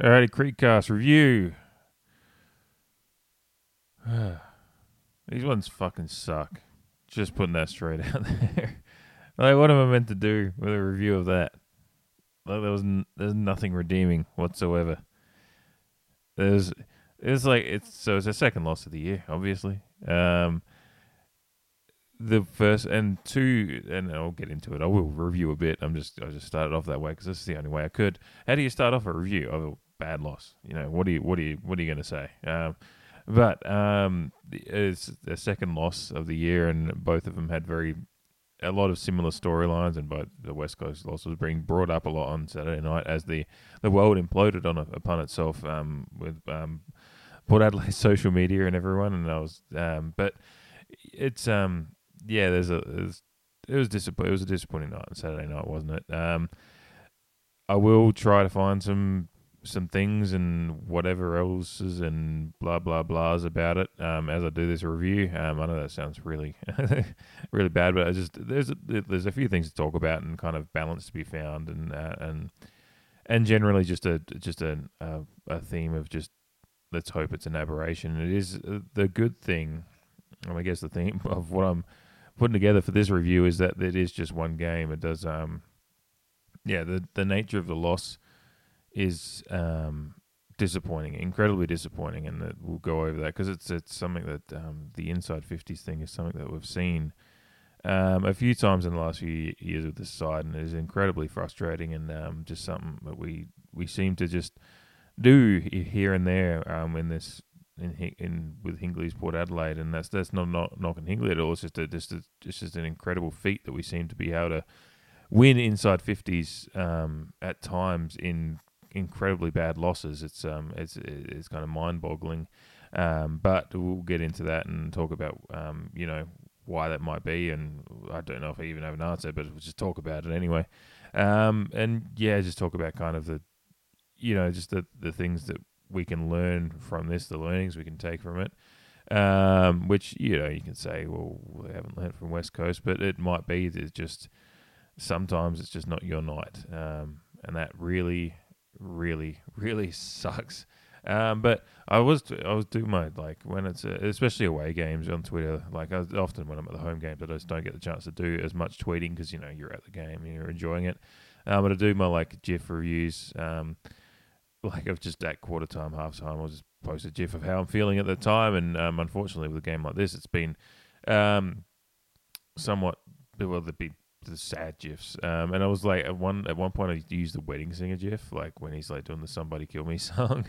Alrighty, Creekcast review. These ones fucking suck. Just putting that straight out there. like, what am I meant to do with a review of that? Like, there was n- there's nothing redeeming whatsoever. There's it's like it's so it's a second loss of the year, obviously. Um, the first and two, and I'll get into it. I will review a bit. I'm just I just started off that way because this is the only way I could. How do you start off a review of a bad loss? You know, what do you what do you what are you going to say? Um, but um, it's the second loss of the year, and both of them had very a lot of similar storylines, and both the West Coast loss was being brought up a lot on Saturday night as the the world imploded on upon itself um, with um, Port Adelaide social media and everyone, and I was um, but it's um yeah, there's a there's, it was disappointing. It was a disappointing night on Saturday night, wasn't it? Um, I will try to find some some things and whatever else is and blah blah blahs about it um, as I do this review. Um, I know that sounds really really bad, but I just there's a, there's a few things to talk about and kind of balance to be found and uh, and and generally just a just a, a, a theme of just let's hope it's an aberration. It is uh, the good thing. I guess the theme of what I'm putting together for this review is that it is just one game. It does, um, yeah, the the nature of the loss is um, disappointing, incredibly disappointing, and that we'll go over that because it's it's something that um, the inside fifties thing is something that we've seen um, a few times in the last few years with this side, and it is incredibly frustrating and um, just something that we we seem to just do here and there um, in this in, in with Hinkley's Port Adelaide, and that's that's not not knocking Hinkley at all. It's just a, just a, it's just an incredible feat that we seem to be able to win inside fifties um, at times in incredibly bad losses. It's um it's it's kind of mind boggling, um, but we'll get into that and talk about um you know why that might be, and I don't know if I even have an answer, but we'll just talk about it anyway. Um, and yeah, just talk about kind of the you know just the the things that we can learn from this, the learnings we can take from it. Um, which you know you can say, well, we haven't learned from West Coast, but it might be that just sometimes it's just not your night, um, and that really, really, really sucks. Um, but I was I was doing my like when it's uh, especially away games on Twitter. Like I, often when I'm at the home games, I just don't get the chance to do as much tweeting because you know you're at the game and you're enjoying it. Um, but I do my like GIF reviews. Um, like I've just at quarter time, half time, I'll just post a GIF of how I'm feeling at the time. And um, unfortunately, with a game like this, it's been um, somewhat well, the sad gifs. Um, and I was like, at one at one point, I used the wedding singer gif, like when he's like doing the "Somebody Kill Me" song.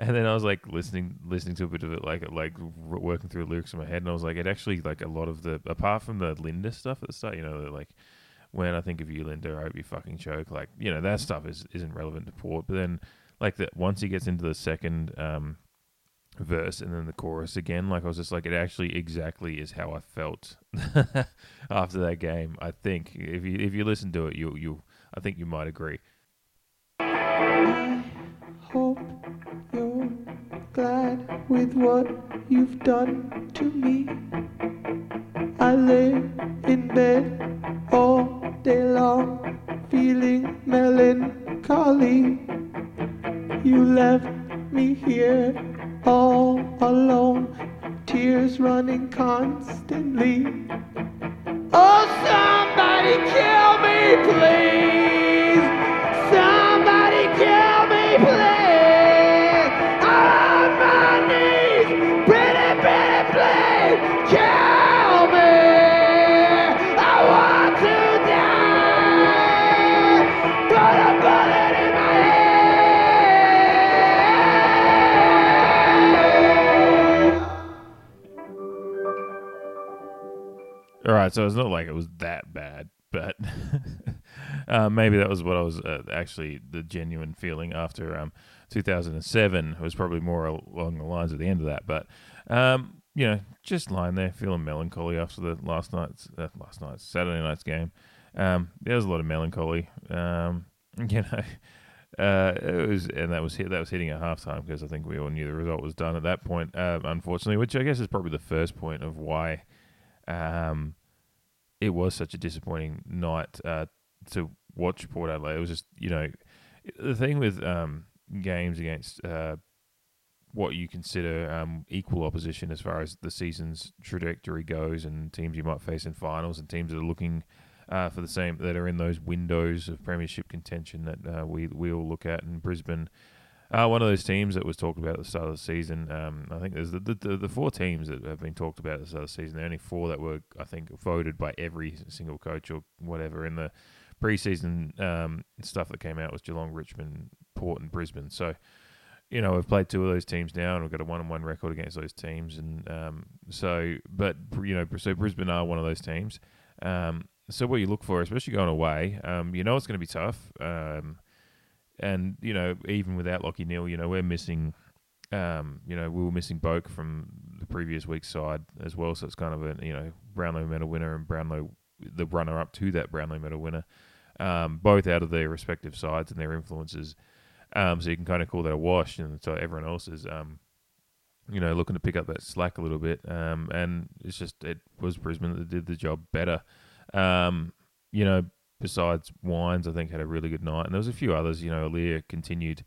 And then I was like listening, listening to a bit of it, like like working through the lyrics in my head, and I was like, it actually like a lot of the apart from the Linda stuff at the start, you know, like when I think of you, Linda, I hope you fucking choke, like you know that stuff is isn't relevant to Port. But then like that once he gets into the second um, verse and then the chorus again, like I was just like, it actually exactly is how I felt after that game. I think if you if you listen to it, you you I think you might agree. I hope you're glad with what you've done to me. I lay in bed all day long, feeling melancholy. You left me here running constantly. Right, so it's not like it was that bad, but uh, maybe that was what I was uh, actually the genuine feeling after um, 2007. It was probably more along the lines of the end of that, but um, you know, just lying there feeling melancholy after the last night's uh, last night's Saturday night's game. Um, there was a lot of melancholy. Um, you know. Uh, it was, and that was hit, that was hitting at halftime because I think we all knew the result was done at that point. Uh, unfortunately, which I guess is probably the first point of why um, it was such a disappointing night uh, to watch Port Adelaide. It was just, you know, the thing with um, games against uh, what you consider um, equal opposition as far as the season's trajectory goes, and teams you might face in finals, and teams that are looking uh, for the same that are in those windows of premiership contention that uh, we we all look at. And Brisbane, uh, one of those teams that was talked about at the start of the season. Um, I think there's the, the the four teams that have been talked about at the start of the season. There are only four that were I think voted by every single coach or whatever in the preseason um, stuff that came out was Geelong, Richmond, Port, and Brisbane. So you know, we've played two of those teams now, and we've got a one-on-one record against those teams, and um, so, but you know, so Brisbane are one of those teams. Um, so what you look for, especially going away, um, you know, it's going to be tough, um, and you know, even without Lachie Neale, you know, we're missing, um, you know, we were missing Boak from the previous week's side as well, so it's kind of a you know Brownlow medal winner and Brownlow the runner-up to that Brownlow medal winner, um, both out of their respective sides and their influences. Um, so you can kind of call that a wash, and so everyone else is, um, you know, looking to pick up that slack a little bit. Um, and it's just it was Brisbane that did the job better. Um, you know, besides Wines, I think had a really good night, and there was a few others. You know, Aliir continued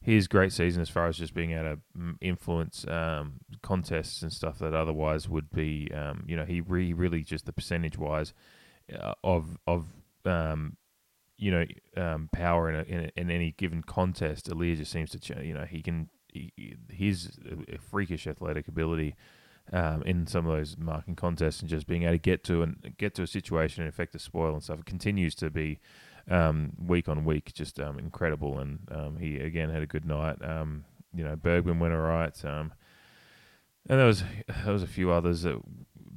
his great season as far as just being able to mm, influence um, contests and stuff that otherwise would be, um, you know, he re- really just the percentage wise uh, of of um, you know, um, power in, a, in, a, in any given contest, Aliir just seems to, you know, he can, he, his freakish athletic ability um, in some of those marking contests and just being able to get to and get to a situation and affect the spoil and stuff. It continues to be um, week on week just um, incredible. And um, he again had a good night. Um, you know, Bergman went all right. And there was there was a few others that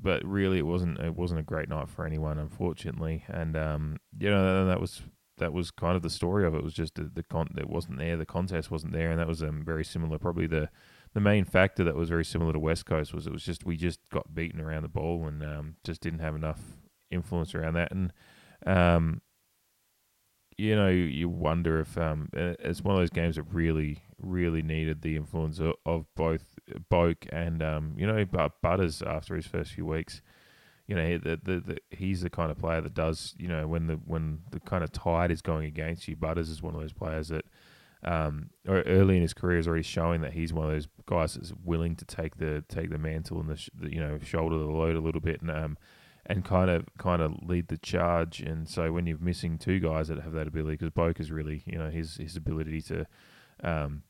but really it wasn't it wasn't a great night for anyone, unfortunately. And um, you know that was that was kind of the story of it. it was just the, the con it wasn't there, the contest wasn't there, and that was um, very similar. Probably the the main factor that was very similar to West Coast was it was just we just got beaten around the ball and um, just didn't have enough influence around that. And um, you know, you wonder if um, it's one of those games that really, really needed the influence of, of both Boak and um, you know, Butters after his first few weeks. You know, the, the, the, he's the kind of player that does, you know, when the when the kind of tide is going against you. Butters is one of those players that, um, early in his career is already showing that he's one of those guys that's willing to take the take the mantle and the, the you know shoulder the load a little bit and um, and kind of kind of lead the charge. And so when you're missing two guys that have that ability, because Boak is really you know his his ability to um,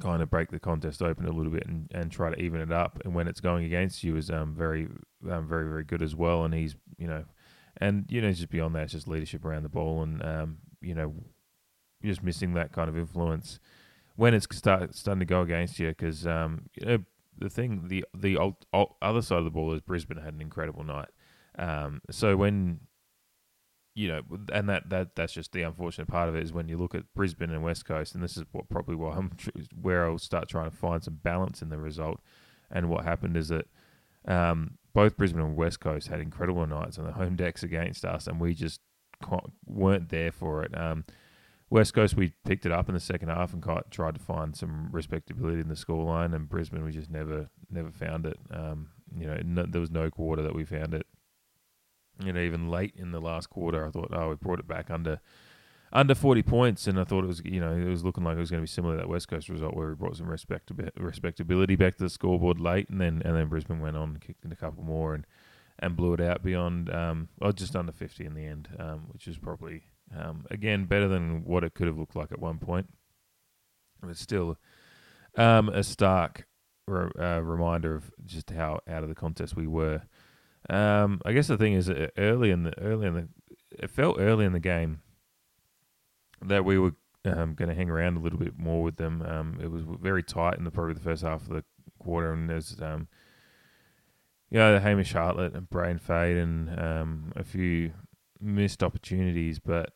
kind of break the contest open a little bit and, and try to even it up. And when it's going against you, is um, very um, very very good as well. And he's you know, and you know just beyond that, it's just leadership around the ball and um, you know, just missing that kind of influence when it's start, starting to go against you because um, you know the thing the the alt, other side of the ball is Brisbane had an incredible night. Um, so when you know, and that, that that's just the unfortunate part of it is when you look at Brisbane and West Coast, and this is what probably why I'm where I'll start trying to find some balance in the result. And what happened is that um, both Brisbane and West Coast had incredible nights on the home decks against us, and we just weren't there for it. Um, West Coast, we picked it up in the second half and tried to find some respectability in the scoreline, and Brisbane, we just never never found it. Um, you know, no, there was no quarter that we found it you know, even late in the last quarter, I thought, oh, we brought it back under under 40 points, and I thought it was, you know, it was looking like it was going to be similar to that West Coast result where we brought some respectab- respectability back to the scoreboard late, and then and then Brisbane went on and kicked in a couple more and and blew it out beyond, um, just under 50 in the end, um, which is probably um, again better than what it could have looked like at one point, but still um, a stark re- uh, reminder of just how out of the contest we were. Um, I guess the thing is, uh, early in the early in the, it felt early in the game that we were um, going to hang around a little bit more with them. Um, it was very tight in the probably the first half of the quarter, and there's um, you know, Hamish Hartlett and Brain Fade and um, a few missed opportunities, but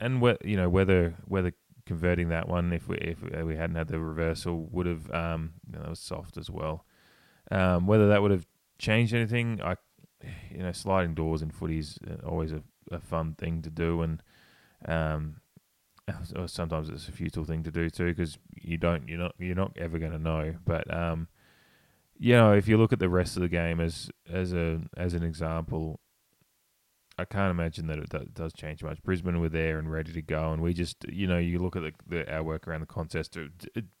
and wh- you know whether whether converting that one if we if we hadn't had the reversal would have um, you know, that was soft as well. Um, whether that would have changed anything. I, you know, sliding doors in footy is uh, always a, a fun thing to do, and um, sometimes it's a futile thing to do too because you don't, you're not, you're not ever going to know. But um, you know, if you look at the rest of the game as as a as an example, I can't imagine that it do- does change much. Brisbane were there and ready to go, and we just, you know, you look at the, the our work around the contest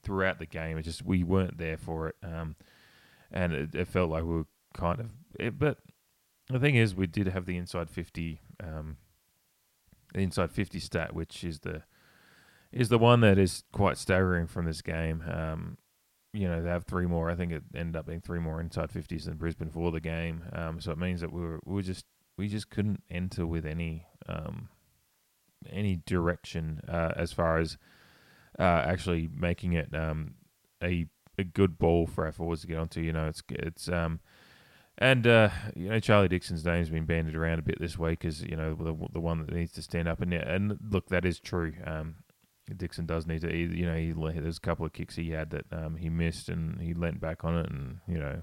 throughout the game. It just we weren't there for it, um, and it, it felt like we were kind of. It, but the thing is, we did have the inside fifty, um, the inside fifty stat, which is the is the one that is quite staggering from this game. Um, you know, they have three more. I think it ended up being three more inside fifties than Brisbane for the game. Um, so it means that we were we were just we just couldn't enter with any um, any direction uh, as far as uh, actually making it um, a a good ball for our forwards to get onto. You know, it's it's um, and uh, you know Charlie Dixon's name's been bandied around a bit this week as you know the the one that needs to stand up and and look that is true. Um, Dixon does need to, you know, he, there's a couple of kicks he had that um, he missed and he leant back on it, and you know,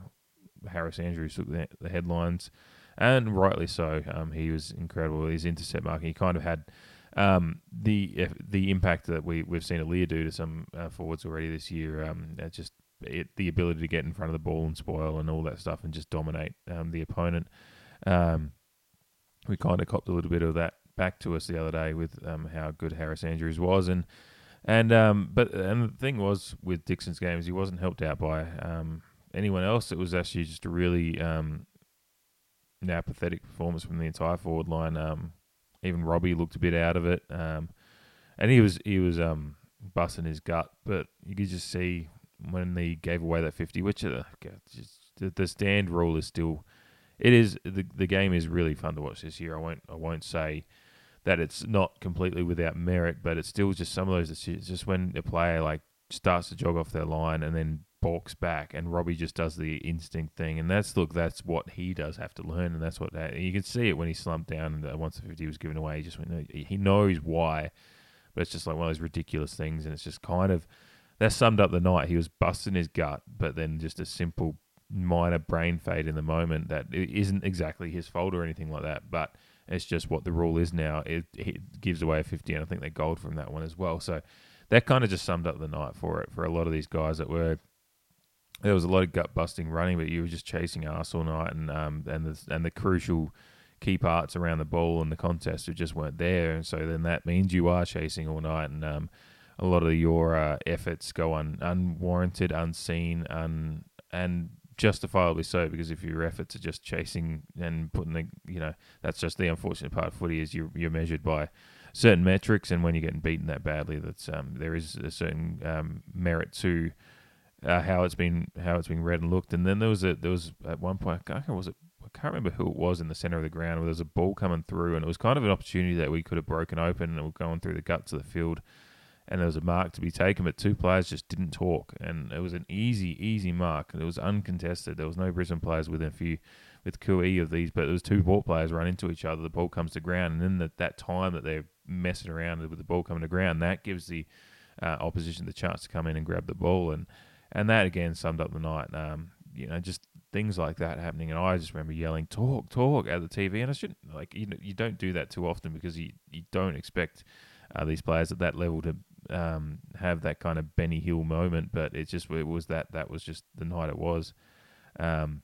Harris Andrews took the, the headlines, and rightly so. Um, he was incredible. His intercept marking, he kind of had um, the the impact that we we've seen Aliir do to some uh, forwards already this year. Um, just it, the ability to get in front of the ball and spoil and all that stuff, and just dominate um, the opponent. Um, we kind of copped a little bit of that back to us the other day with um, how good Harris Andrews was, and and um, but and the thing was with Dixon's games, he wasn't helped out by um, anyone else. It was actually just a really um, now pathetic performance from the entire forward line. Um, even Robbie looked a bit out of it, um, and he was he was um, busting his gut. But you could just see when they gave away that fifty, which uh, just, the, the stand rule is still. It is the the game is really fun to watch this year. I won't I won't say that it's not completely without merit, but it's still just some of those decisions. Just when a player like starts to jog off their line and then balks back, and Robbie just does the instinct thing, and that's look, that's what he does have to learn, and that's what that, you can see it when he slumped down and once the fifty was given away, he just went, he knows why, but it's just like one of those ridiculous things, and it's just kind of that summed up the night. He was busting his gut, but then just a simple minor brain fade in the moment that isn't exactly his fault or anything like that, but it's just what the rule is now. It, it gives away a 50, and I think they gold from that one as well. So that kind of just summed up the night for it for a lot of these guys that were. There was a lot of gut busting running, but you were just chasing ass all night, and um and the and the crucial key parts around the ball and the contest just weren't there, and so then that means you are chasing all night, and um a lot of your uh, efforts go un, unwarranted, unseen, un, and justifiably so because if your efforts are just chasing and putting the you know that's just the unfortunate part of footy is you're, you're measured by certain metrics and when you're getting beaten that badly that's um, there is a certain um, merit to uh, how it's been how it's been read and looked and then there was a there was at one point I can't was it I can't remember who it was in the center of the ground where there was a ball coming through and it was kind of an opportunity that we could have broken open and was going through the guts of the field and there was a mark to be taken, but two players just didn't talk, and it was an easy, easy mark. And it was uncontested. There was no Brisbane players within a few with QE of these, but there was two ball players run into each other. The ball comes to ground, and then that that time that they're messing around with the ball coming to ground, that gives the uh, opposition the chance to come in and grab the ball, and and that again summed up the night. Um, you know, just things like that happening, and I just remember yelling, "Talk, talk!" at the TV, and I shouldn't like you. Know, you don't do that too often because you you don't expect uh, these players at that level to um, have that kind of Benny Hill moment, but it just it was that that was just the night it was. Um,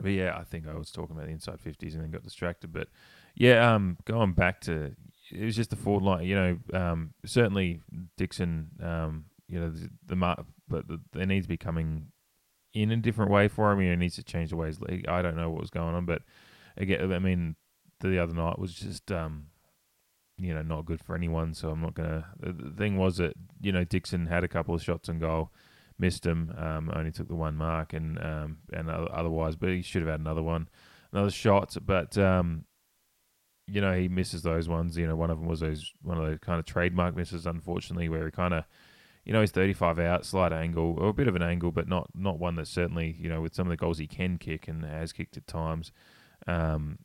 but yeah, I think I was talking about the inside fifties and then got distracted. But yeah, um, going back to it was just the forward line. You know, um, certainly Dixon. Um, you know the, the but the, there needs to be coming in a different way for him. You know, he needs to change the ways. I don't know what was going on, but again, I mean, the other night was just um, you know, not good for anyone. So I'm not gonna. The thing was that you know Dixon had a couple of shots on goal, missed them. Um, only took the one mark, and um, and otherwise, but he should have had another one, another shot. But um, you know, he misses those ones. You know, one of them was those one of those kind of trademark misses, unfortunately, where he kind of. You know, he's 35 out, slight angle, or a bit of an angle, but not not one that certainly, you know, with some of the goals he can kick and has kicked at times, um,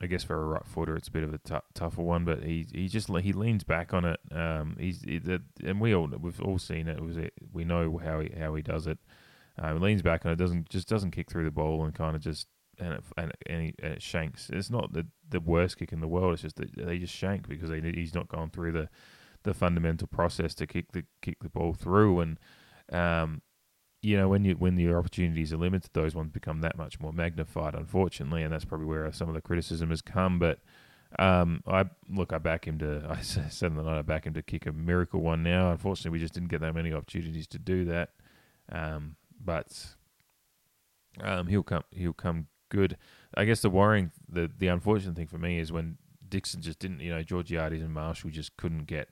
I guess for a right footer, it's a bit of a t- tougher one, but he he just he leans back on it. Um, he's he, and we all we've all seen it. it was we know how he how he does it. Uh, he leans back and it, doesn't just doesn't kick through the ball and kind of just and it, and, and, he, and it shanks. It's not the the worst kick in the world. It's just that they just shank because he's not gone through the the fundamental process to kick the kick the ball through and um you know when you when your opportunities are limited, those ones become that much more magnified, unfortunately, and that's probably where some of the criticism has come. But um, I look, I back him to. I said in the night, I back him to kick a miracle one. Now, unfortunately, we just didn't get that many opportunities to do that. Um, but um, he'll come. He'll come good. I guess the worrying, the the unfortunate thing for me is when Dixon just didn't. You know, Georgiades and Marshall just couldn't get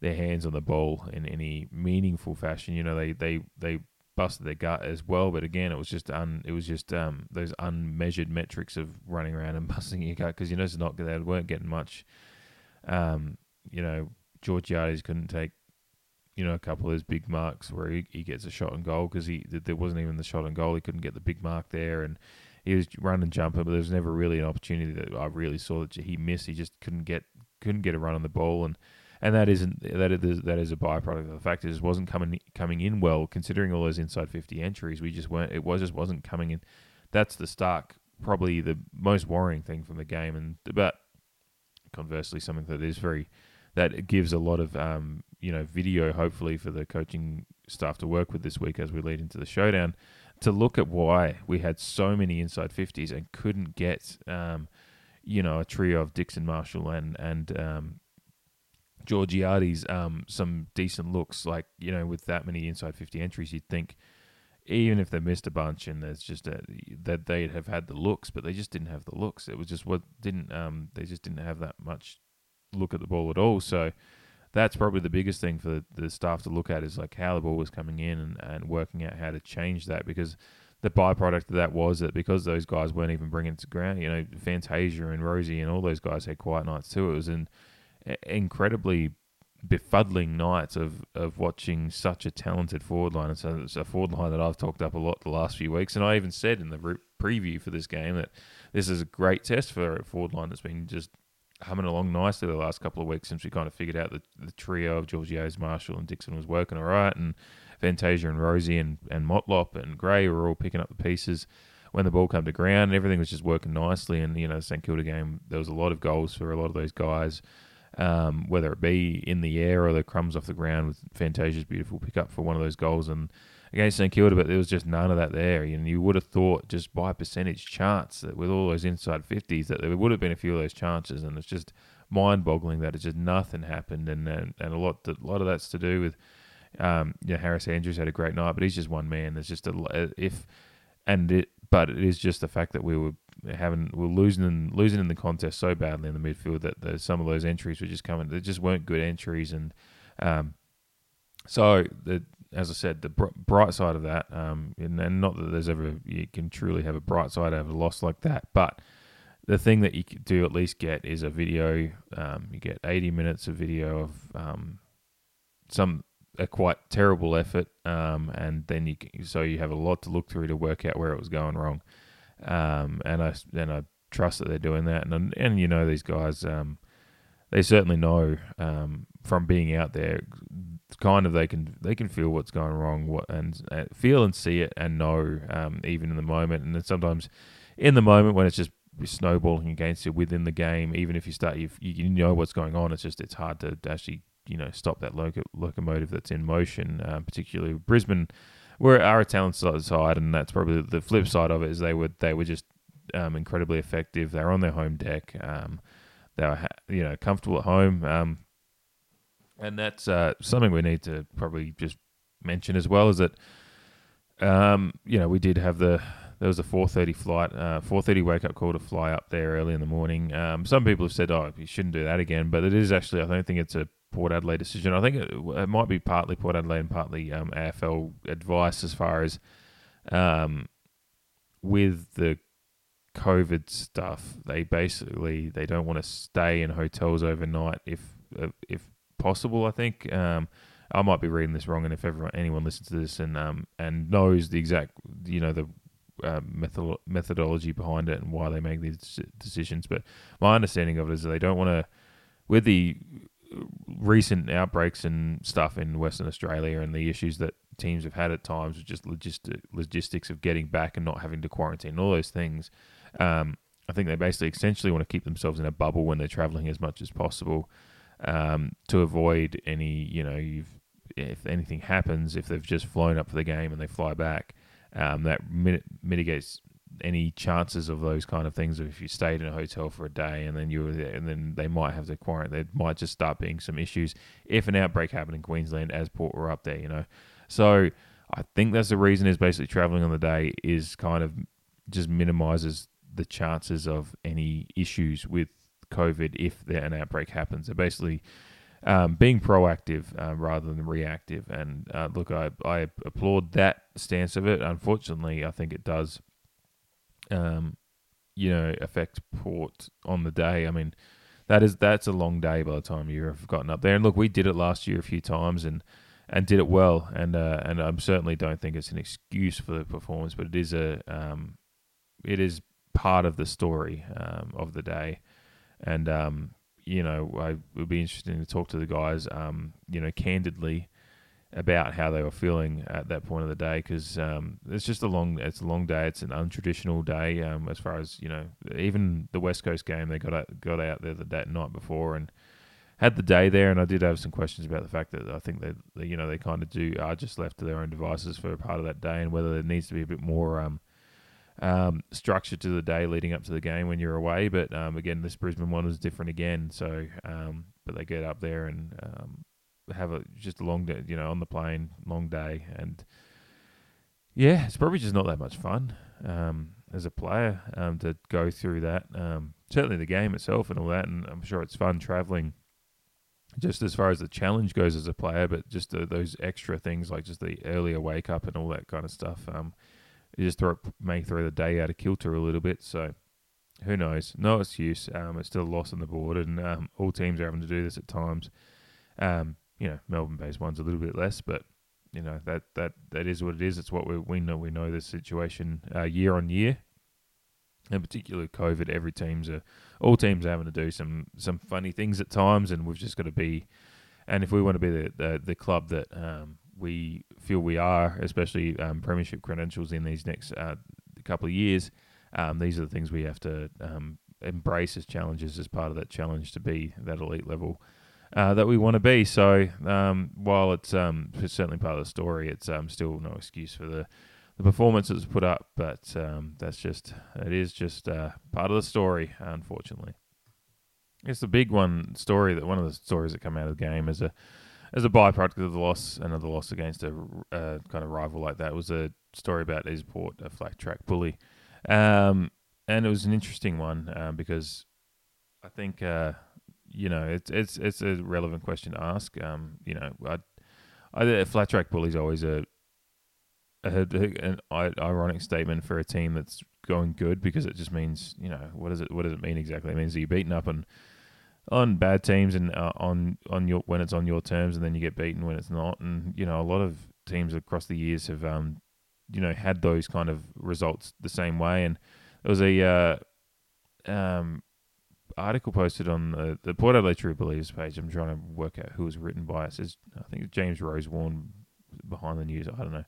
their hands on the ball in any meaningful fashion. You know, they they they busted their gut as well, but again, it was just un it was just um those unmeasured metrics of running around and busting your gut because you know it's not they weren't getting much. Um, you know, Georgiades couldn't take you know a couple of those big marks where he, he gets a shot on goal because he there wasn't even the shot on goal. He couldn't get the big mark there and. He was running jumping, but there was never really an opportunity that I really saw that he missed. He just couldn't get couldn't get a run on the ball, and and that isn't that is that is a byproduct of the fact it just wasn't coming coming in well considering all those inside 50 entries. We just weren't it was just wasn't coming in. That's the stark probably the most worrying thing from the game. And but conversely something that is very that gives a lot of um, you know video hopefully for the coaching staff to work with this week as we lead into the showdown to look at why we had so many inside 50s and couldn't get um, you know a trio of Dixon Marshall and and um, Georgiades um, some decent looks. Like you know, with that many inside fifty entries, you'd think even if they missed a bunch and there's just a, that they'd have had the looks, but they just didn't have the looks. It was just what didn't um they just didn't have that much look at the ball at all. So that's probably the biggest thing for the, staff to look at is like how the ball was coming in and, and working out how to change that because the byproduct of that was that because those guys weren't even bringing it to ground, you know, Fantasia and Rozee and all those guys had quiet nights too. It was in incredibly befuddling nights of, of watching such a talented forward line. It's a, it's a forward line that I've talked up a lot the last few weeks, and I even said in the re- preview for this game that this is a great test for a forward line that's been just humming along nicely the last couple of weeks since we kind of figured out that the trio of Georgiades, Marshall, and Dixon was working all right, and Fantasia and Rozee and, and Motlop and Gray were all picking up the pieces when the ball came to ground. And everything was just working nicely, and you know, the St Kilda game there was a lot of goals for a lot of those guys um, whether it be in the air or the crumbs off the ground with Fantasia's beautiful pickup for one of those goals and against St Kilda, but there was just none of that there. And you would have thought just by percentage chance that with all those inside 50s that there would have been a few of those chances, and it's just mind-boggling that it's just nothing happened, and and, and a lot a lot of that's to do with. Um, you know, Harris Andrews had a great night, but he's just one man. There's just a if, and it, but it is just the fact that we were having we're losing in, losing in the contest so badly in the midfield that the, some of those entries were just coming. They just weren't good entries, and um, so the as I said, the br- bright side of that, um, and, and, not that there's ever you can truly have a bright side out of a loss like that, but the thing that you do at least get is a video. Um, you get 80 minutes of video of um, some a quite terrible effort, um, and then you so you have a lot to look through to work out where it was going wrong. Um, and I and I trust that they're doing that, and and you know these guys, um, they certainly know um, from being out there, kind of they can they can feel what's going wrong, what and uh, feel and see it and know um, even in the moment, and then sometimes in the moment when it's just snowballing against you within the game, even if you start you you know what's going on, it's just it's hard to actually you know stop that loco- locomotive that's in motion, uh, particularly Brisbane we're are a talented side, and that's probably the flip side of it. Is they were they were just um, incredibly effective. They're on their home deck. Um, they were you know comfortable at home, um, and that's uh, something we need to probably just mention as well. Is that um, you know we did have the there was a 4:30 flight, uh, 4:30 wake up call to fly up there early in the morning. Um, some people have said, "Oh, you shouldn't do that again," but it is actually I don't think it's a Port Adelaide decision. I think it, it might be partly Port Adelaide and partly um, AFL advice as far as um, with the COVID stuff. They basically they don't want to stay in hotels overnight if uh, if possible. I think um, I might be reading this wrong, and if everyone anyone listens to this and um, and knows the exact you know the uh, method- methodology behind it and why they make these decisions, but my understanding of it is that they don't want to with the recent outbreaks and stuff in Western Australia and the issues that teams have had at times with just logistic, logistics of getting back and not having to quarantine, all those things. Um, I think they basically essentially want to keep themselves in a bubble when they're traveling as much as possible um, to avoid any, you know, if anything happens, if they've just flown up for the game and they fly back, um, that mit- mitigates any chances of those kind of things. If you stayed in a hotel for a day and then you were there, and then they might have to quarantine, there might just start being some issues if an outbreak happened in Queensland as Port were up there, you know. So I think that's the reason is basically traveling on the day is kind of just minimizes the chances of any issues with COVID if there an outbreak happens. So basically, um, being proactive uh, rather than reactive. And uh, look, I, I applaud that stance of it. Unfortunately, I think it does, um, you know, affect Port on the day. I mean, that is that's a long day by the time you've gotten up there. And look, we did it last year a few times and and did it well. And uh, and I certainly don't think it's an excuse for the performance, but it is a um, it is part of the story um, of the day. And um, you know, I, it would be interesting to talk to the guys, um, you know, candidly about how they were feeling at that point of the day because um, it's just a long, it's a long day. It's an untraditional day um, as far as you know. Even the West Coast game, they got out, got out there the that night before and had the day there. And I did have some questions about the fact that I think that they, you know they kind of do are just left to their own devices for a part of that day, and whether there needs to be a bit more. Um, um, structure to the day leading up to the game when you're away. But um, again, this Brisbane one was different again. So, um, but they get up there and um, have a just a long day, you know, on the plane, long day, and yeah, it's probably just not that much fun um, as a player um, to go through that. certainly the game itself and all that, and I'm sure it's fun traveling. Just as far as the challenge goes as a player, but just the, those extra things like just the earlier wake up and all that kind of stuff you just throw may throw the day out of kilter a little bit. So who knows? No excuse. Um, it's still a loss on the board, and um, all teams are having to do this at times. Um, you know, Melbourne-based ones a little bit less, but you know that that that is what it is. It's what we we know. We know this situation uh, year on year. In particular, COVID. Every teams are all teams are having to do some some funny things at times, and we've just got to be. And if we want to be the the, the club that um, we feel we are, especially um, premiership credentials in these next uh, couple of years, um, these are the things we have to um, embrace as challenges as part of that challenge to be that elite level uh, that we want to be. So um, while it's, um, it's, certainly part of the story, it's um, still no excuse for the the performance that's put up, but that's just it is just uh, part of the story, unfortunately. It's the big one story that one of the stories that come out of the game is a as a byproduct of the loss, another loss against a, a kind of rival like that was a story about is Port, a flat track bully, um, and it was an interesting one um, because I think uh, you know it's it's it's a relevant question to ask. Um, you know, I, I flat track bully is always a, a, an ironic statement for a team that's going good because it just means you know what does it what does it mean exactly? It means that you're beaten up and on bad teams and uh, on on your when it's on your terms, and then you get beaten when it's not. And you know, a lot of teams across the years have um, you know had those kind of results the same way. And there was a uh, um, article posted on the, the Port Adelaide True Believers page. I'm trying to work out who was written by. It says I think James Rosewarne behind the news. I don't know.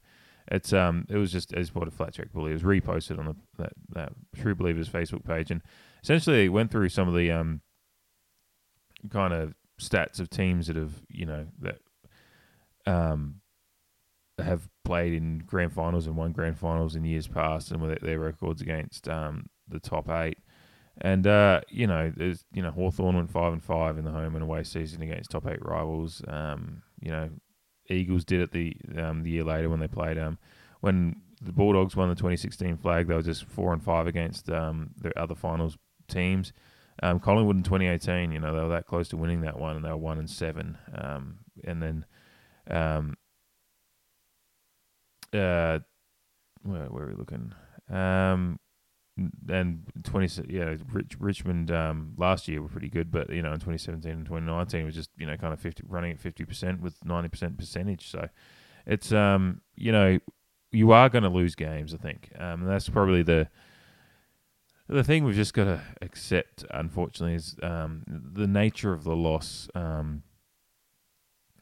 It's um it was just as part of Flat Track was reposted on the that, that True Believers Facebook page and essentially went through some of the um kind of stats of teams that have you know that um have played in grand finals and won grand finals in years past and with their records against um, the top eight. And uh, you know, there's you know Hawthorn went five and five in the home and away season against top eight rivals. Um, you know, Eagles did it the um, the year later when they played um when the Bulldogs won the 2016 flag. They were just four and five against um, the other finals teams. Um, Collingwood in 2018, you know, they were that close to winning that one, and they were one and seven. Um, and then, um, uh, where, where are we looking? Um, and 20, yeah, Rich, Richmond um, last year were pretty good, but you know, in 2017 and 2019 was just you know kind of 50 running at 50 percent with 90 percent percentage. So it's um, you know, you are going to lose games, I think, um, and that's probably the the thing we've just got to accept, unfortunately, is um, the nature of the loss um,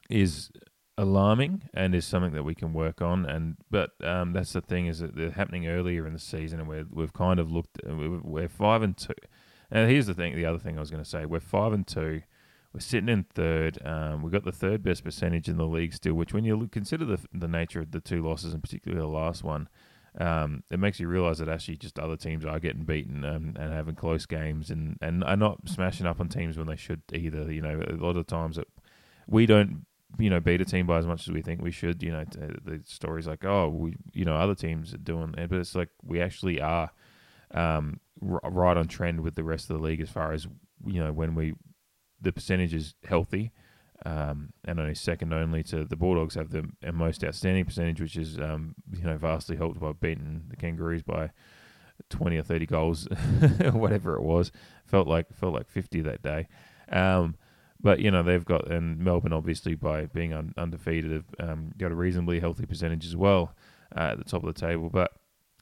is alarming and is something that we can work on. And but um, that's the thing is that they're happening earlier in the season, and we're, we've kind of looked. We're five and two. And here's the thing. The other thing I was going to say: we're five and two. we're sitting in third. Um, we've got the third best percentage in the league still, which when you consider the the nature of the two losses, and particularly the last one, um, it makes you realise that actually just other teams are getting beaten um, and having close games and, and are not smashing up on teams when they should either. You know, a lot of times that we don't you know beat a team by as much as we think we should. You know, the stories like oh we you know other teams are doing it, but it's like we actually are um, r- right on trend with the rest of the league as far as you know when we the percentage is healthy. Um, and only second only to the Bulldogs have the most outstanding percentage, which is um, you know vastly helped by beating the Kangaroos by twenty or thirty goals, whatever it was. Felt like felt like fifty that day. Um, but you know they've got and Melbourne obviously by being un, undefeated have um, got a reasonably healthy percentage as well uh, at the top of the table. But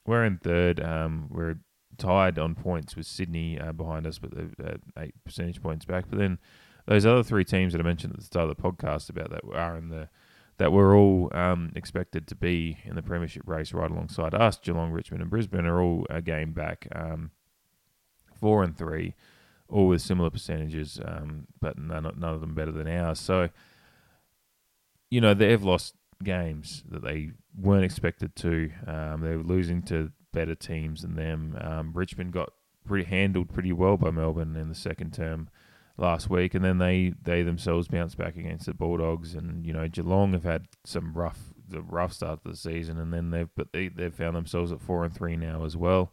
we're in third. Um, we're tied on points with Sydney uh, behind us, but uh, eight percentage points back. But then those other three teams that I mentioned at the start of the podcast about that are in the that we're all um, expected to be in the premiership race right alongside us. Geelong, Richmond, and Brisbane are all a game back, um, four and three all with similar percentages, um, but none, none of them better than ours. So, you know, they've lost games that they weren't expected to. Um, they were losing to better teams than them. Um, Richmond got pretty handled pretty well by Melbourne in the second term last week, and then they, they themselves bounced back against the Bulldogs. And you know, Geelong have had some rough the rough start to the season, and then they've but they they've found themselves at four and three now as well.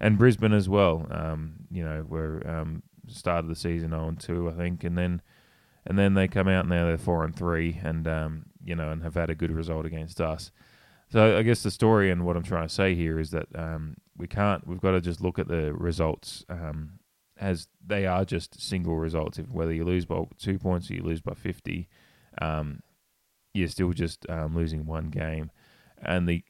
And Brisbane as well, um, you know, were um, started the season 0 and 2, I think, and then and then they come out and they're four and three, and um, you know, and have had a good result against us. So I guess the story and what I'm trying to say here is that um, we can't. We've got to just look at the results um, as they are just single results. If whether you lose by two points or you lose by fifty, um, you're still just um, losing one game. And the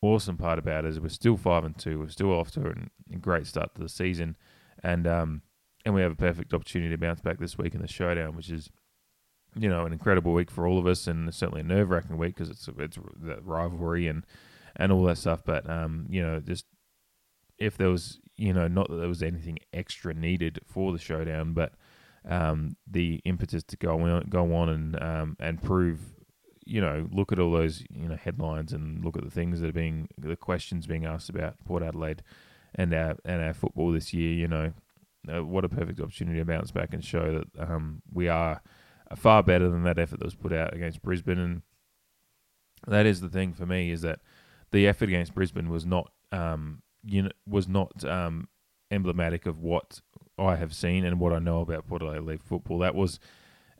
awesome part about it is we're still five and two. We're still off to a great start to the season, and um, and we have a perfect opportunity to bounce back this week in the showdown, which is you know an incredible week for all of us, and certainly a nerve wracking week because it's it's that rivalry and and all that stuff. But um, you know, just if there was you know not that there was anything extra needed for the showdown, but um, the impetus to go on go on and um, and prove you know, look at all those you know headlines and look at the things that are being the questions being asked about Port Adelaide and our and our football this year. You know, uh, what a perfect opportunity to bounce back and show that um, we are far better than that effort that was put out against Brisbane. And that is the thing for me is that the effort against Brisbane was not um, you know, was not um, emblematic of what I have seen and what I know about Port Adelaide football. That was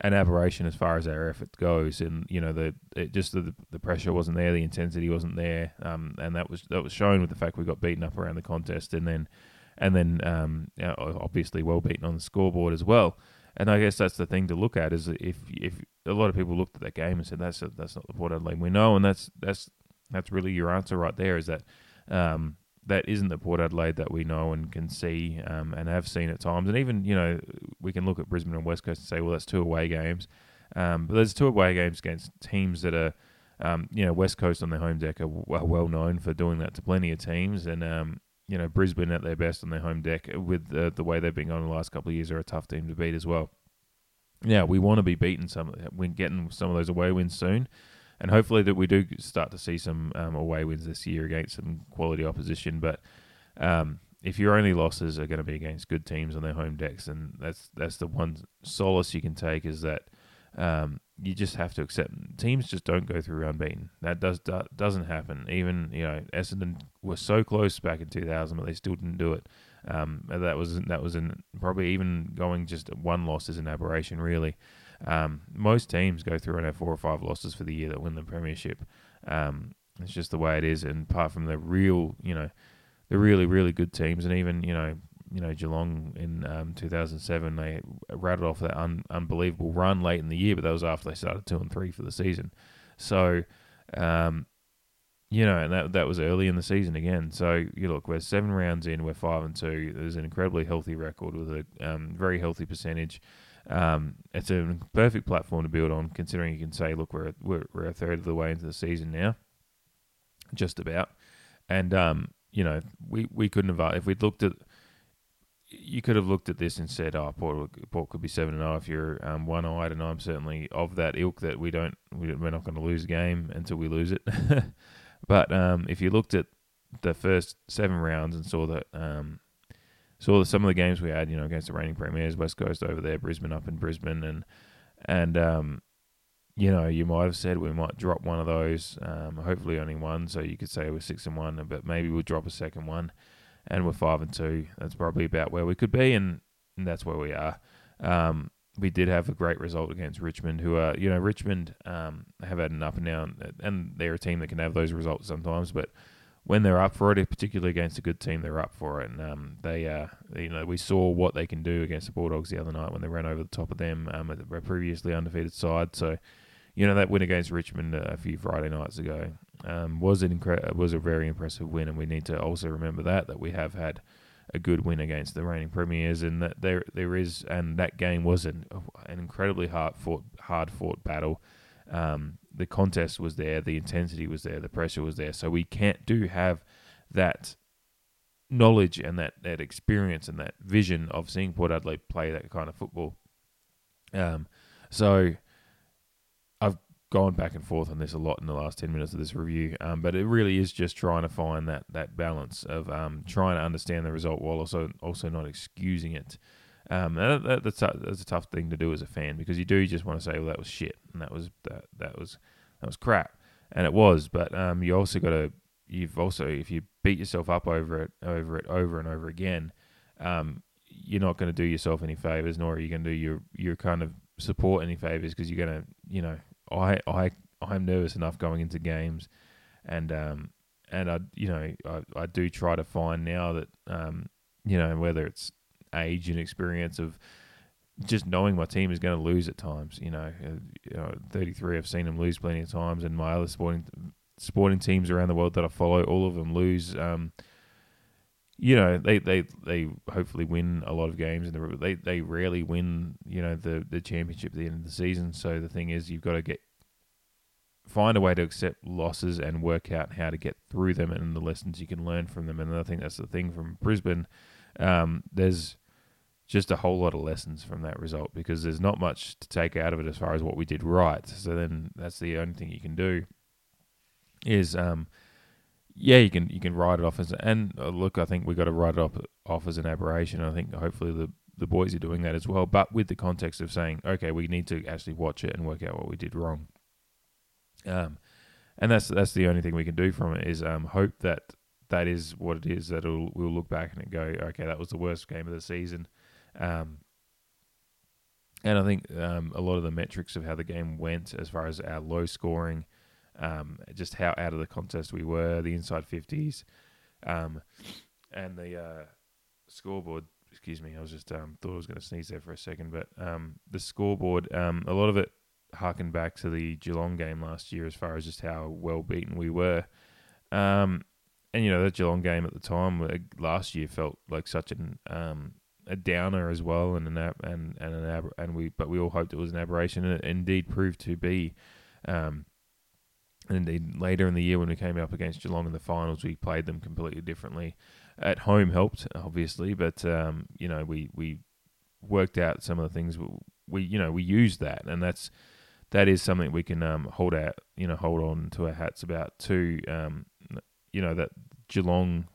an aberration as far as our effort goes, and you know the it just the, the pressure wasn't there, the intensity wasn't there, um, and that was that was shown with the fact we got beaten up around the contest, and then and then um, obviously well beaten on the scoreboard as well. And I guess that's the thing to look at is if if a lot of people looked at that game and said that's a, that's not the Port Adelaide we know, and that's that's that's really your answer right there is that um, that isn't the Port Adelaide that we know and can see um, and have seen at times. And even you know we can look at Brisbane and West Coast and say, well, that's two away games, um, but there's two away games against teams that are. Um, you know, West Coast on their home deck are, are, well known for doing that to plenty of teams, and um, you know, Brisbane at their best on their home deck with the, the way they've been going the last couple of years are a tough team to beat as well. Yeah, we want to be beating some, getting some of those away wins soon, and hopefully that we do start to see some um, away wins this year against some quality opposition. But um, if your only losses are going to be against good teams on their home decks, and that's that's the one solace you can take is that um, you just have to accept teams just don't go through unbeaten. That does doesn't happen. Even you know Essendon were so close back in 2000, but they still didn't do it. Um, that was that was in probably even going just one loss is an aberration. Really, um, most teams go through and have four or five losses for the year that win the premiership. Um, it's just the way it is. And apart from the real, you know, the really really good teams, and even you know you know Geelong in um, 2007 they rattled off that un- unbelievable run late in the year, but that was after they started two and three for the season. So, um, you know, and that that was early in the season again. So you look, we're seven rounds in, we're five and two. There's an incredibly healthy record with a um, very healthy percentage. Um, it's a perfect platform to build on, considering you can say, look, we're we're, we're a third of the way into the season now, just about, and um, you know, we we couldn't have if we'd looked at you could have looked at this and said, "Oh, Port, Port could be seven and zero if you're um, one-eyed," and I'm certainly of that ilk that we don't we, we're not going to lose a game until we lose it. but um, if you looked at the first seven rounds and saw that um, saw some of the games we had, you know, against the reigning premiers, West Coast over there, Brisbane up in Brisbane, and and um, you know, you might have said we might drop one of those. Um, hopefully, only one, so you could say we're six and one, but maybe we'll drop a second one, and we're five and two. That's probably about where we could be, and, and that's where we are. Um, we did have a great result against Richmond, who are you know Richmond um, have had an up and down, and they're a team that can have those results sometimes, but when they're up for it, particularly against a good team, they're up for it. And um, they, uh, you know, we saw what they can do against the Bulldogs the other night when they ran over the top of them, um, a previously undefeated side. So, you know, that win against Richmond a few Friday nights ago um, was an incre- was a very impressive win, and we need to also remember that that we have had a good win against the reigning premiers, and that there there is, and that game was an an incredibly hard fought hard fought battle. Um, the contest was there, the intensity was there, the pressure was there. So we can't do have that knowledge and that, that experience and that vision of seeing Port Adelaide play that kind of football. Um, so gone back and forth on this a lot in the last 10 minutes of this review, um, but it really is just trying to find that, that balance of um, trying to understand the result while also also not excusing it. Um, that, that, that's, a, that's a tough thing to do as a fan because you do just want to say, well, that was shit and that was that, that was that was crap, and it was. But um, you also got to you've also if you beat yourself up over it over it over and over again, um, you're not going to do yourself any favors, nor are you going to do your your kind of support any favors because you're going to you know I I I'm nervous enough going into games, and um and I you know I I do try to find now that um you know whether it's age and experience of just knowing my team is going to lose at times. You know, uh, you know, 33, I've seen them lose plenty of times, and my other sporting sporting teams around the world that I follow, all of them lose. Um, you know, they, they, they hopefully win a lot of games, and they they rarely win. You know, the the championship at the end of the season. So the thing is, you've got to get find a way to accept losses and work out how to get through them and the lessons you can learn from them. And I think that's the thing from Brisbane. Um, there's just a whole lot of lessons from that result because there's not much to take out of it as far as what we did right. So then that's the only thing you can do is um yeah you can you can write it off as and uh, look I think we got to write it off off as an aberration. I think hopefully the the boys are doing that as well, but with the context of saying okay we need to actually watch it and work out what we did wrong. Um, and that's that's the only thing we can do from it is um hope that that is what it is that we'll look back and go okay that was the worst game of the season um, and I think um, a lot of the metrics of how the game went, as far as our low scoring, um, just how out of the contest we were, the inside 50s, um, and the uh, scoreboard. Excuse me, I was just um, thought I was going to sneeze there for a second, but um, the scoreboard, um, a lot of it harkened back to the Geelong game last year, as far as just how well beaten we were. and you know that Geelong game at the time uh, last year felt like such an a downer as well, and an ab- and and an ab- and we but we all hoped it was an aberration, and it indeed proved to be. Um, and indeed, later in the year when we came up against Geelong in the finals, we played them completely differently. At home helped, obviously, but um, you know we we worked out some of the things we you know we used that, and that's that is something we can um, hold out you know hold on to our hats about too. Um, you know that Geelong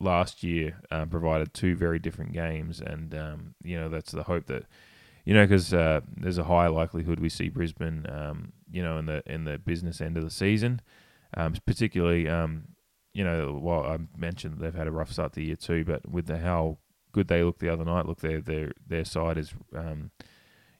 last year uh, provided two very different games, and um, you know that's the hope that you know because uh, there's a high likelihood we see Brisbane, um, you know, in the in the business end of the season, um, particularly. Um, you know, well, I mentioned they've had a rough start to the year too, but with the, how good they looked the other night, look, their their their side is, um,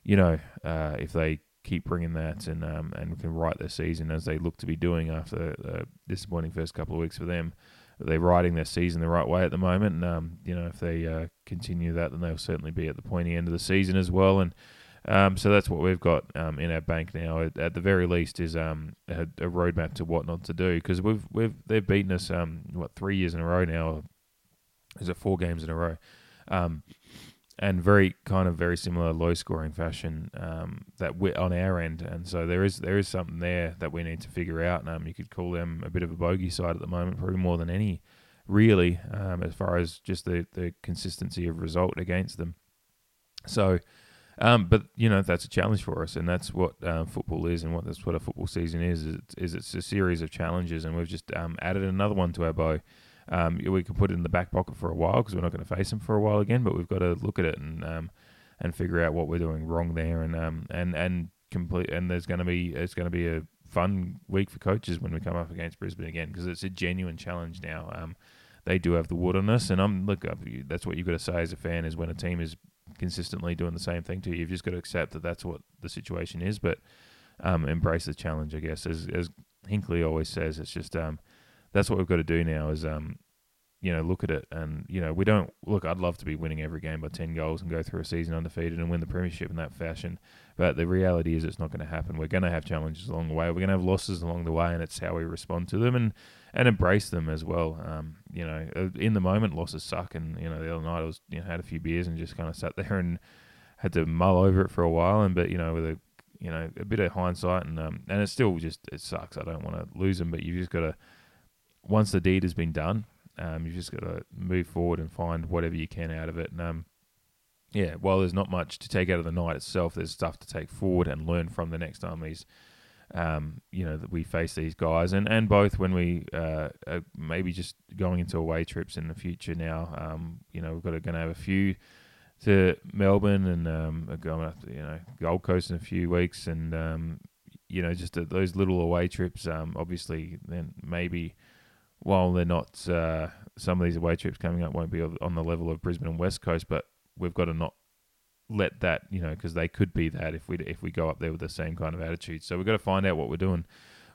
you know, uh, if they keep bringing that and um, and can right their season as they look to be doing after the disappointing first couple of weeks for them, they're riding their season the right way at the moment. And um, you know, if they uh, continue that, then they'll certainly be at the pointy end of the season as well. And um, so that's what we've got um, in our bank now. At, the very least, is um, a, a, roadmap to what not to do because we've we've they've beaten us um, what three years in a row now. Is it four games in a row? Um, and very kind of very similar low scoring fashion um, that we on our end, and so there is there is something there that we need to figure out. Um, you could call them a bit of a bogey side at the moment, probably more than any really, as far as just the, the consistency of result against them. So, um, but you know that's a challenge for us, and that's what uh, football is, and what that's what a football season is. Is it's, is it's a series of challenges, and we've just um, added another one to our bow. Um, we can put it in the back pocket for a while because we're not going to face them for a while again, but we've got to look at it and um, and figure out what we're doing wrong there, and um, and and complete. And there's going to be it's going to be a fun week for coaches when we come up against Brisbane again because it's a genuine challenge now. Um, they do have the wood on us, and I'm look. That's what you've got to say as a fan is when a team is consistently doing the same thing to you. You've just got to accept that that's what the situation is, but um, embrace the challenge. I guess as as Hinkley always says, it's just um, that's what we've got to do now. Is um, you know, look at it, and you know, we don't look. I'd love to be winning every game by ten goals and go through a season undefeated and win the premiership in that fashion. But the reality is, it's not going to happen. We're going to have challenges along the way. We're going to have losses along the way, and it's how we respond to them and and embrace them as well. Um, you know, uh, in the moment, losses suck, and you know, the other night I was you know had a few beers and just kind of sat there and had to mull over it for a while. And but you know, with a you know a bit of hindsight, and um, and it still just it sucks. I don't want to lose them, but you've just got to once the deed has been done, um, you've just got to move forward and find whatever you can out of it. And um, yeah, while there's not much to take out of the night itself, there's stuff to take forward and learn from the next time these, um, you know, that we face these guys, and and both when we uh, maybe just going into away trips in the future. Now, um, you know, we've got to going to have a few to Melbourne and um, going up, to, you know, Gold Coast in a few weeks, and um, you know, just those little away trips. Um, obviously, then maybe while they're not, uh, some of these away trips coming up won't be on the level of Brisbane and West Coast, but we've got to not let that, you know, because they could be that if we if we go up there with the same kind of attitude. So we've got to find out what we're doing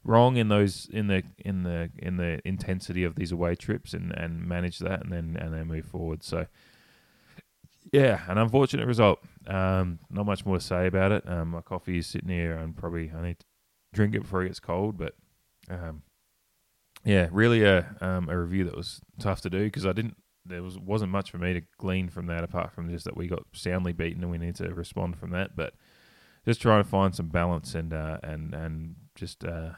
wrong in those in the in the in the intensity of these away trips and and manage that and then and then move forward. So yeah, an unfortunate result. Um, not much more to say about it. Um, my coffee is sitting here and probably I need to drink it before it gets cold, but um, yeah, really a um, a review that was tough to do because I didn't. There was wasn't much for me to glean from that apart from just that we got soundly beaten and we need to respond from that. But just trying to find some balance and uh, and and just uh,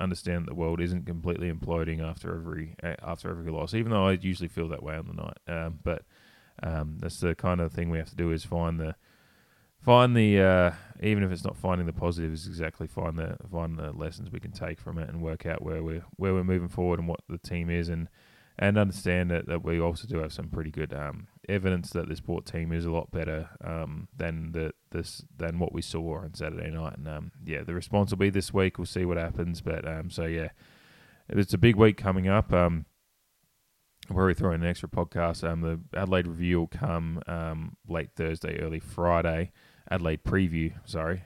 understand that the world isn't completely imploding after every after every loss. Even though I usually feel that way on the night, um, but um, that's the kind of thing we have to do is find the find the uh, even if it's not finding the positives exactly find the find the lessons we can take from it and work out where we're where we're moving forward and what the team is and and understand that, that we also do have some pretty good um, evidence that this port team is a lot better um, than the this than what we saw on Saturday night and um, yeah the response will be this week we'll see what happens but um, so yeah it's a big week coming up um, where we throw in an extra podcast. Um, the Adelaide review will come um, late Thursday, early Friday. Adelaide preview. Sorry,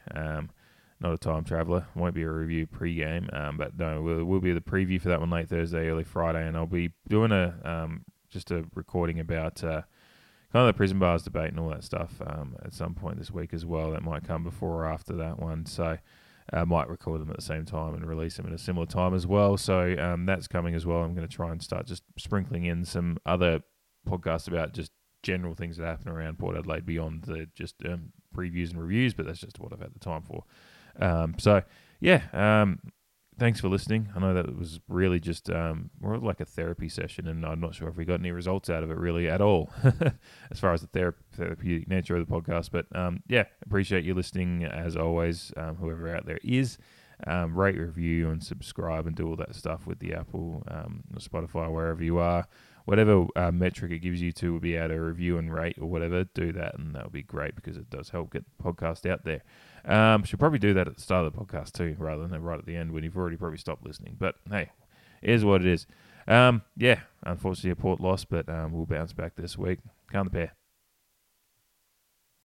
not a time traveller. Won't be a review pre-game, um, but no, we'll, we'll be the preview for that one late Thursday, early Friday, and I'll be doing a um, just a recording about uh, kind of the prison bars debate and all that stuff um, at some point this week as well. That might come before or after that one. So. I uh, might record them at the same time and release them at a similar time as well. So um, that's coming as well. I'm going to try and start just sprinkling in some other podcasts about just general things that happen around Port Adelaide beyond the just um, previews and reviews, but that's just what I've had the time for. Um, so, yeah, um, thanks for listening. I know that was really just um, more like a therapy session, and I'm not sure if we got any results out of it really at all, as far as the thera- therapeutic nature of the podcast. But um, yeah, appreciate you listening as always, um, whoever out there is. Um, rate, review, and subscribe, and do all that stuff with the Apple, um, Spotify, wherever you are whatever uh, metric it gives you to be able to review and rate or whatever, do that, and that'll be great because it does help get the podcast out there. Um, should probably do that at the start of the podcast too, rather than right at the end when you've already probably stopped listening. But hey, it is what it is. Um, yeah, unfortunately a port loss, but um, we'll bounce back this week. Carn the Power.